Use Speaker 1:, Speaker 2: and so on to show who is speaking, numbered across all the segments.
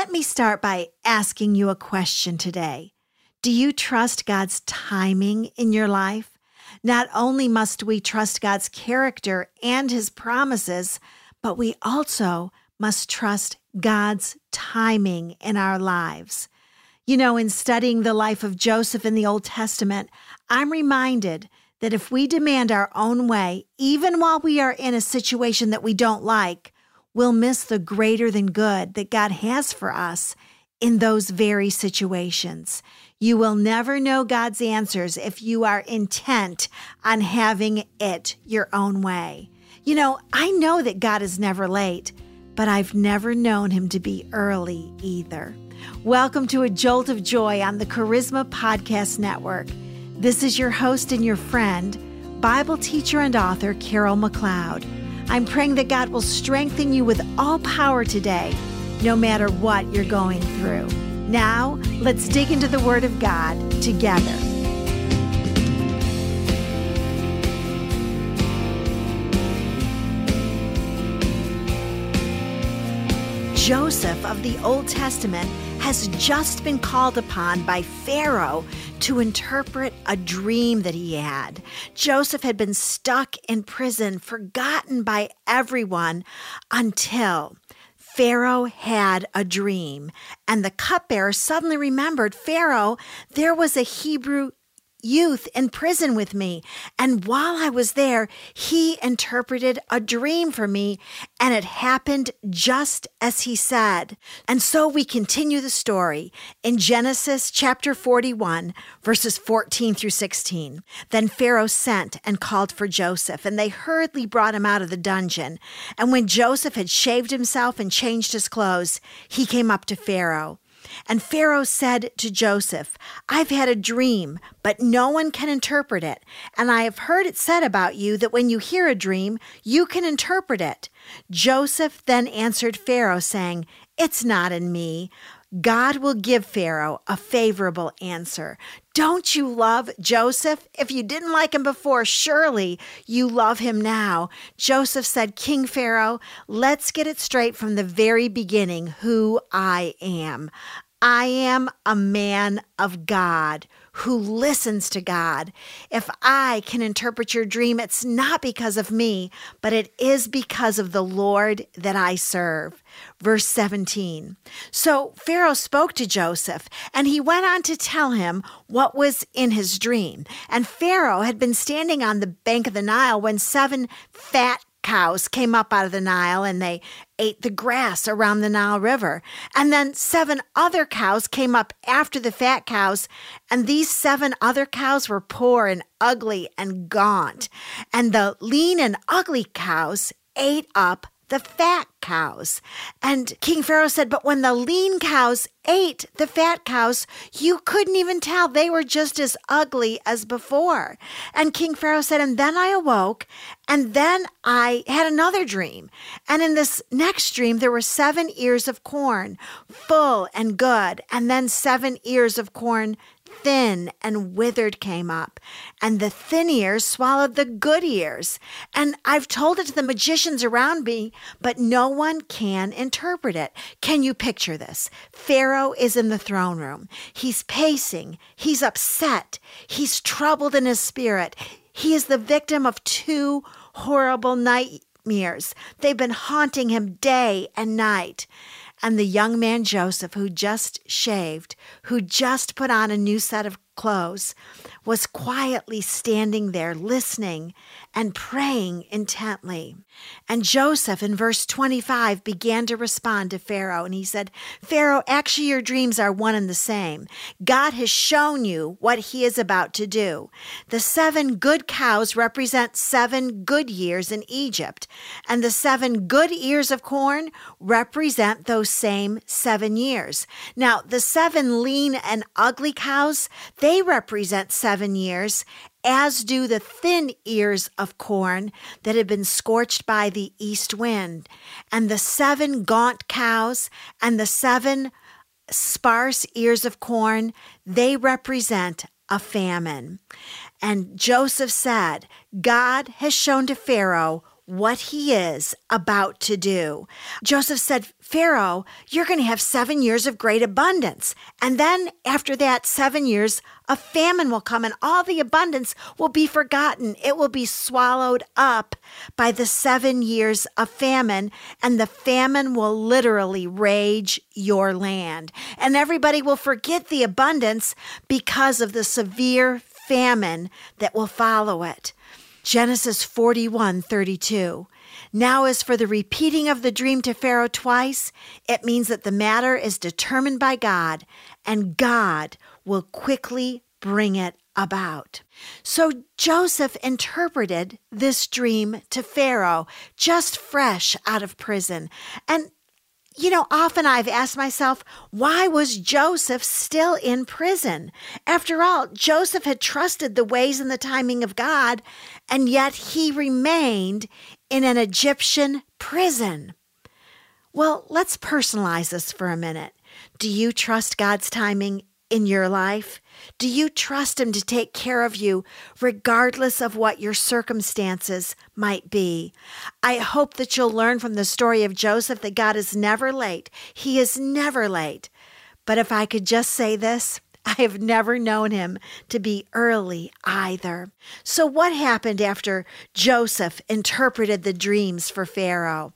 Speaker 1: Let me start by asking you a question today. Do you trust God's timing in your life? Not only must we trust God's character and his promises, but we also must trust God's timing in our lives. You know, in studying the life of Joseph in the Old Testament, I'm reminded that if we demand our own way, even while we are in a situation that we don't like, we'll miss the greater than good that God has for us in those very situations. You will never know God's answers if you are intent on having it your own way. You know, I know that God is never late, but I've never known him to be early either. Welcome to a jolt of joy on the Charisma Podcast Network. This is your host and your friend, Bible teacher and author Carol McLeod. I'm praying that God will strengthen you with all power today, no matter what you're going through. Now, let's dig into the Word of God together. Joseph of the Old Testament has just been called upon by Pharaoh to interpret a dream that he had. Joseph had been stuck in prison, forgotten by everyone until Pharaoh had a dream, and the cupbearer suddenly remembered Pharaoh, there was a Hebrew youth in prison with me. And while I was there, he interpreted a dream for me, and it happened just as he said. And so we continue the story in Genesis chapter 41, verses 14 through 16. Then Pharaoh sent and called for Joseph, and they hurriedly brought him out of the dungeon. And when Joseph had shaved himself and changed his clothes, he came up to Pharaoh. And Pharaoh said to Joseph, I've had a dream, but no one can interpret it. And I have heard it said about you that when you hear a dream, you can interpret it. Joseph then answered Pharaoh, saying, It's not in me. God will give Pharaoh a favorable answer. Don't you love Joseph? If you didn't like him before, surely you love him now. Joseph said, King Pharaoh, let's get it straight from the very beginning who I am. I am a man of God who listens to God. If I can interpret your dream, it's not because of me, but it is because of the Lord that I serve. Verse 17. So Pharaoh spoke to Joseph, and he went on to tell him what was in his dream. And Pharaoh had been standing on the bank of the Nile when seven fat cows came up out of the Nile and they ate the grass around the Nile River. And then seven other cows came up after the fat cows, and these seven other cows were poor and ugly and gaunt. And the lean and ugly cows ate up the fat cows. And King Pharaoh said, But when the lean cows ate the fat cows, you couldn't even tell. They were just as ugly as before. And King Pharaoh said, And then I awoke, and then I had another dream. And in this next dream, there were seven ears of corn, full and good, and then seven ears of corn thin and withered came up, and the thin ears swallowed the good ears. And I've told it to the magicians around me, but no one can interpret it. Can you picture this? Pharaoh is in the throne room. He's pacing, he's upset, he's troubled in his spirit. He is the victim of two horrible nightmares. They've been haunting him day and night and the young man Joseph, who just shaved, who just put on a new set of clothes, was quietly standing there listening and praying intently. And Joseph, in verse 25, began to respond to Pharaoh. And he said, Pharaoh, actually, your dreams are one and the same. God has shown you what he is about to do. The seven good cows represent seven good years in Egypt, and the seven good ears of corn represent those same seven years. Now, the seven lean and ugly cows, they represent seven years, as do the thin ears of corn that had been scorched by the east wind, and the seven gaunt cows, and the seven sparse ears of corn, they represent a famine. And Joseph said, God has shown to Pharaoh what he is about to do. Joseph said, Pharaoh, you're going to have seven years of great abundance. And then after that, seven years, a famine will come and all the abundance will be forgotten. It will be swallowed up by the seven years of famine, and the famine will literally rage your land. And everybody will forget the abundance because of the severe famine that will follow it. Genesis 41 32. Now, as for the repeating of the dream to Pharaoh twice, it means that the matter is determined by God, and God will quickly bring it about. So Joseph interpreted this dream to Pharaoh, just fresh out of prison. And you know, often I've asked myself, why was Joseph still in prison? After all, Joseph had trusted the ways and the timing of God, and yet he remained in an Egyptian prison. Well, let's personalize this for a minute. Do you trust God's timing in your life? Do you trust Him to take care of you regardless of what your circumstances might be? I hope that you'll learn from the story of Joseph that God is never late. He is never late. But if I could just say this, I have never known him to be early either. So, what happened after Joseph interpreted the dreams for Pharaoh?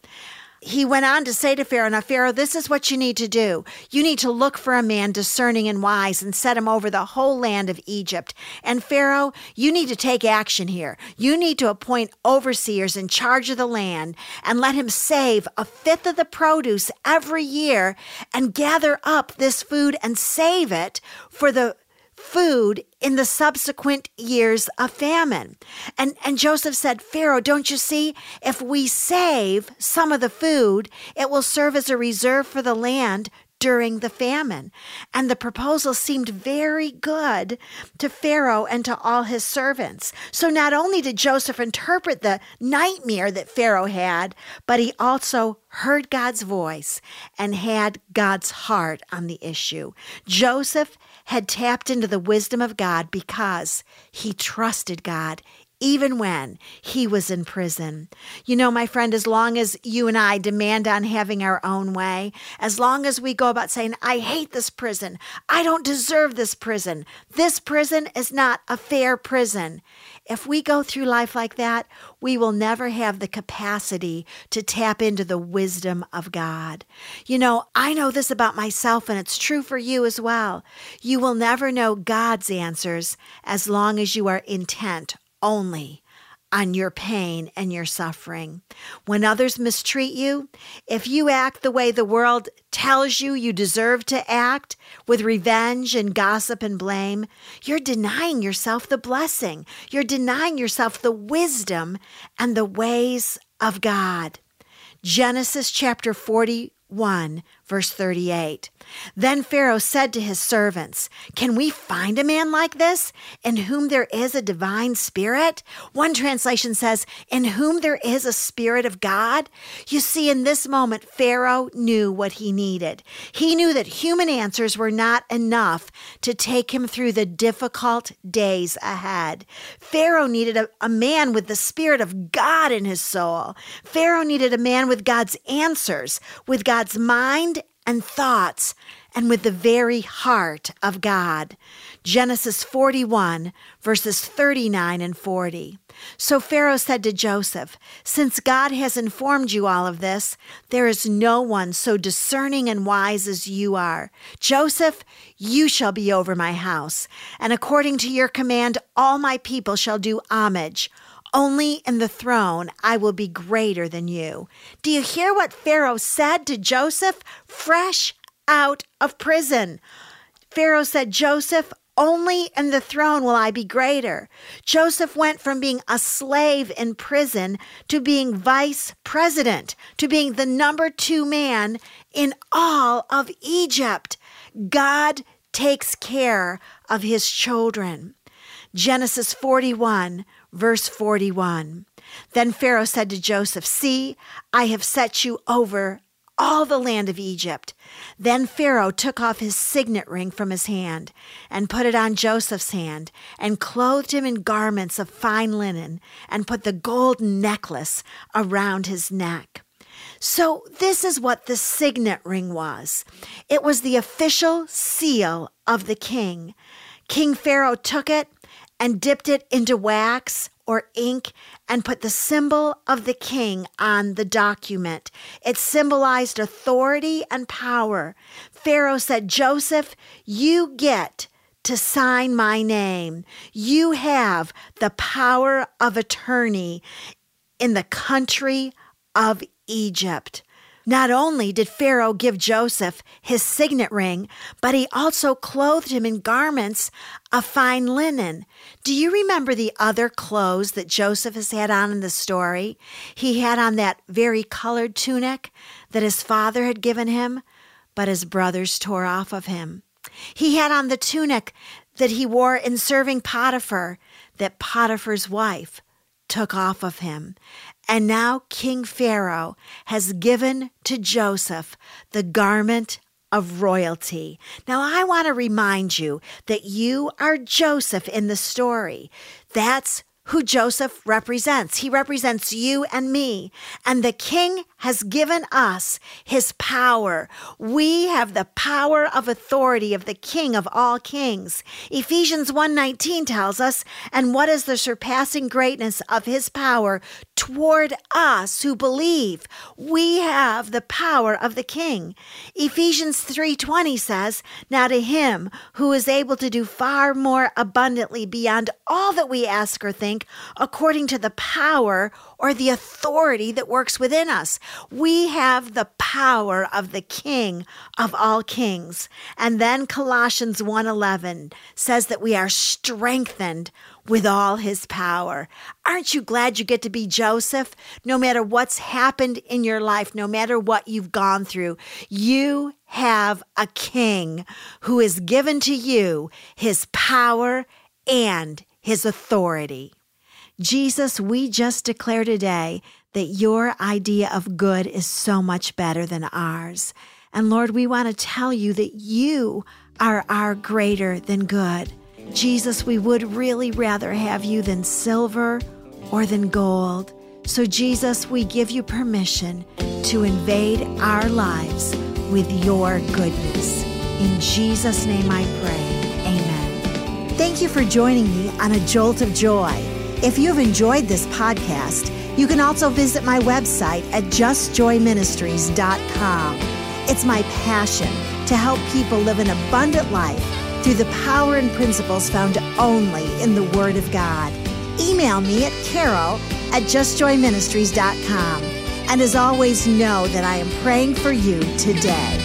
Speaker 1: He went on to say to Pharaoh, Now, Pharaoh, this is what you need to do. You need to look for a man discerning and wise and set him over the whole land of Egypt. And Pharaoh, you need to take action here. You need to appoint overseers in charge of the land and let him save a fifth of the produce every year and gather up this food and save it for the food in the subsequent years of famine. And, and Joseph said, Pharaoh, don't you see? If we save some of the food, it will serve as a reserve for the land during the famine. And the proposal seemed very good to Pharaoh and to all his servants. So not only did Joseph interpret the nightmare that Pharaoh had, but he also heard God's voice and had God's heart on the issue. Joseph had tapped into the wisdom of God because he trusted God even when he was in prison. You know, my friend, as long as you and I demand on having our own way, as long as we go about saying, I hate this prison, I don't deserve this prison, this prison is not a fair prison. If we go through life like that, we will never have the capacity to tap into the wisdom of God. You know, I know this about myself, and it's true for you as well. You will never know God's answers as long as you are intent only on your pain and your suffering. When others mistreat you, if you act the way the world tells you you deserve to act, with revenge and gossip and blame, you're denying yourself the blessing. You're denying yourself the wisdom and the ways of God. Genesis chapter 41, verse 38. Then Pharaoh said to his servants, Can we find a man like this, in whom there is a divine spirit? One translation says, In whom there is a spirit of God. You see, in this moment, Pharaoh knew what he needed. He knew that human answers were not enough to take him through the difficult days ahead. Pharaoh needed a, a man with the spirit of God in his soul. Pharaoh needed a man with God's answers, with God's mind and thoughts and with the very heart of God. Genesis 41, verses 39 and 40. So Pharaoh said to Joseph, Since God has informed you all of this, there is no one so discerning and wise as you are. Joseph, you shall be over my house, and according to your command, all my people shall do homage. Only in the throne I will be greater than you. Do you hear what Pharaoh said to Joseph fresh out of prison? Pharaoh said, Joseph, only in the throne will I be greater. Joseph went from being a slave in prison to being vice president, to being the number two man in all of Egypt. God takes care of his children. Genesis 41, verse 41. Then Pharaoh said to Joseph, See, I have set you over all the land of Egypt. Then Pharaoh took off his signet ring from his hand and put it on Joseph's hand and clothed him in garments of fine linen and put the golden necklace around his neck. So, this is what the signet ring was it was the official seal of the king. King Pharaoh took it and dipped it into wax or ink and put the symbol of the king on the document. It symbolized authority and power. Pharaoh said, Joseph, you get to sign my name. You have the power of attorney in the country of Egypt. Not only did Pharaoh give Joseph his signet ring, but he also clothed him in garments of fine linen. Do you remember the other clothes that Joseph has had on in the story? He had on that very colored tunic that his father had given him, but his brothers tore off of him. He had on the tunic that he wore in serving Potiphar, that Potiphar's wife took off of him. And now King Pharaoh has given to Joseph the garment of royalty. Now, I want to remind you that you are Joseph in the story. That's who Joseph represents. He represents you and me. And the king has given us his power. We have the power of authority of the king of all kings. Ephesians 1:19 tells us, "And what is the surpassing greatness of his power toward us who believe? We have the power of the king." Ephesians 3:20 says, "Now to him who is able to do far more abundantly beyond all that we ask or think, think according to the power or the authority that works within us. We have the power of the King of all kings. And then Colossians 1:11 says that we are strengthened with all his power. Aren't you glad you get to be Joseph? No matter what's happened in your life, no matter what you've gone through, you have a king who has given to you his power and his authority. Jesus, we just declare today that your idea of good is so much better than ours. And Lord, we want to tell you that you are our greater than good. Jesus, we would really rather have you than silver or than gold. So, Jesus, we give you permission to invade our lives with your goodness. In Jesus' name I pray. Amen. Thank you for joining me on A Jolt of Joy. If you've enjoyed this podcast, you can also visit my website at justjoyministries.com. It's my passion to help people live an abundant life through the power and principles found only in the Word of God. Email me at carol at justjoyministries.com. And as always, know that I am praying for you today.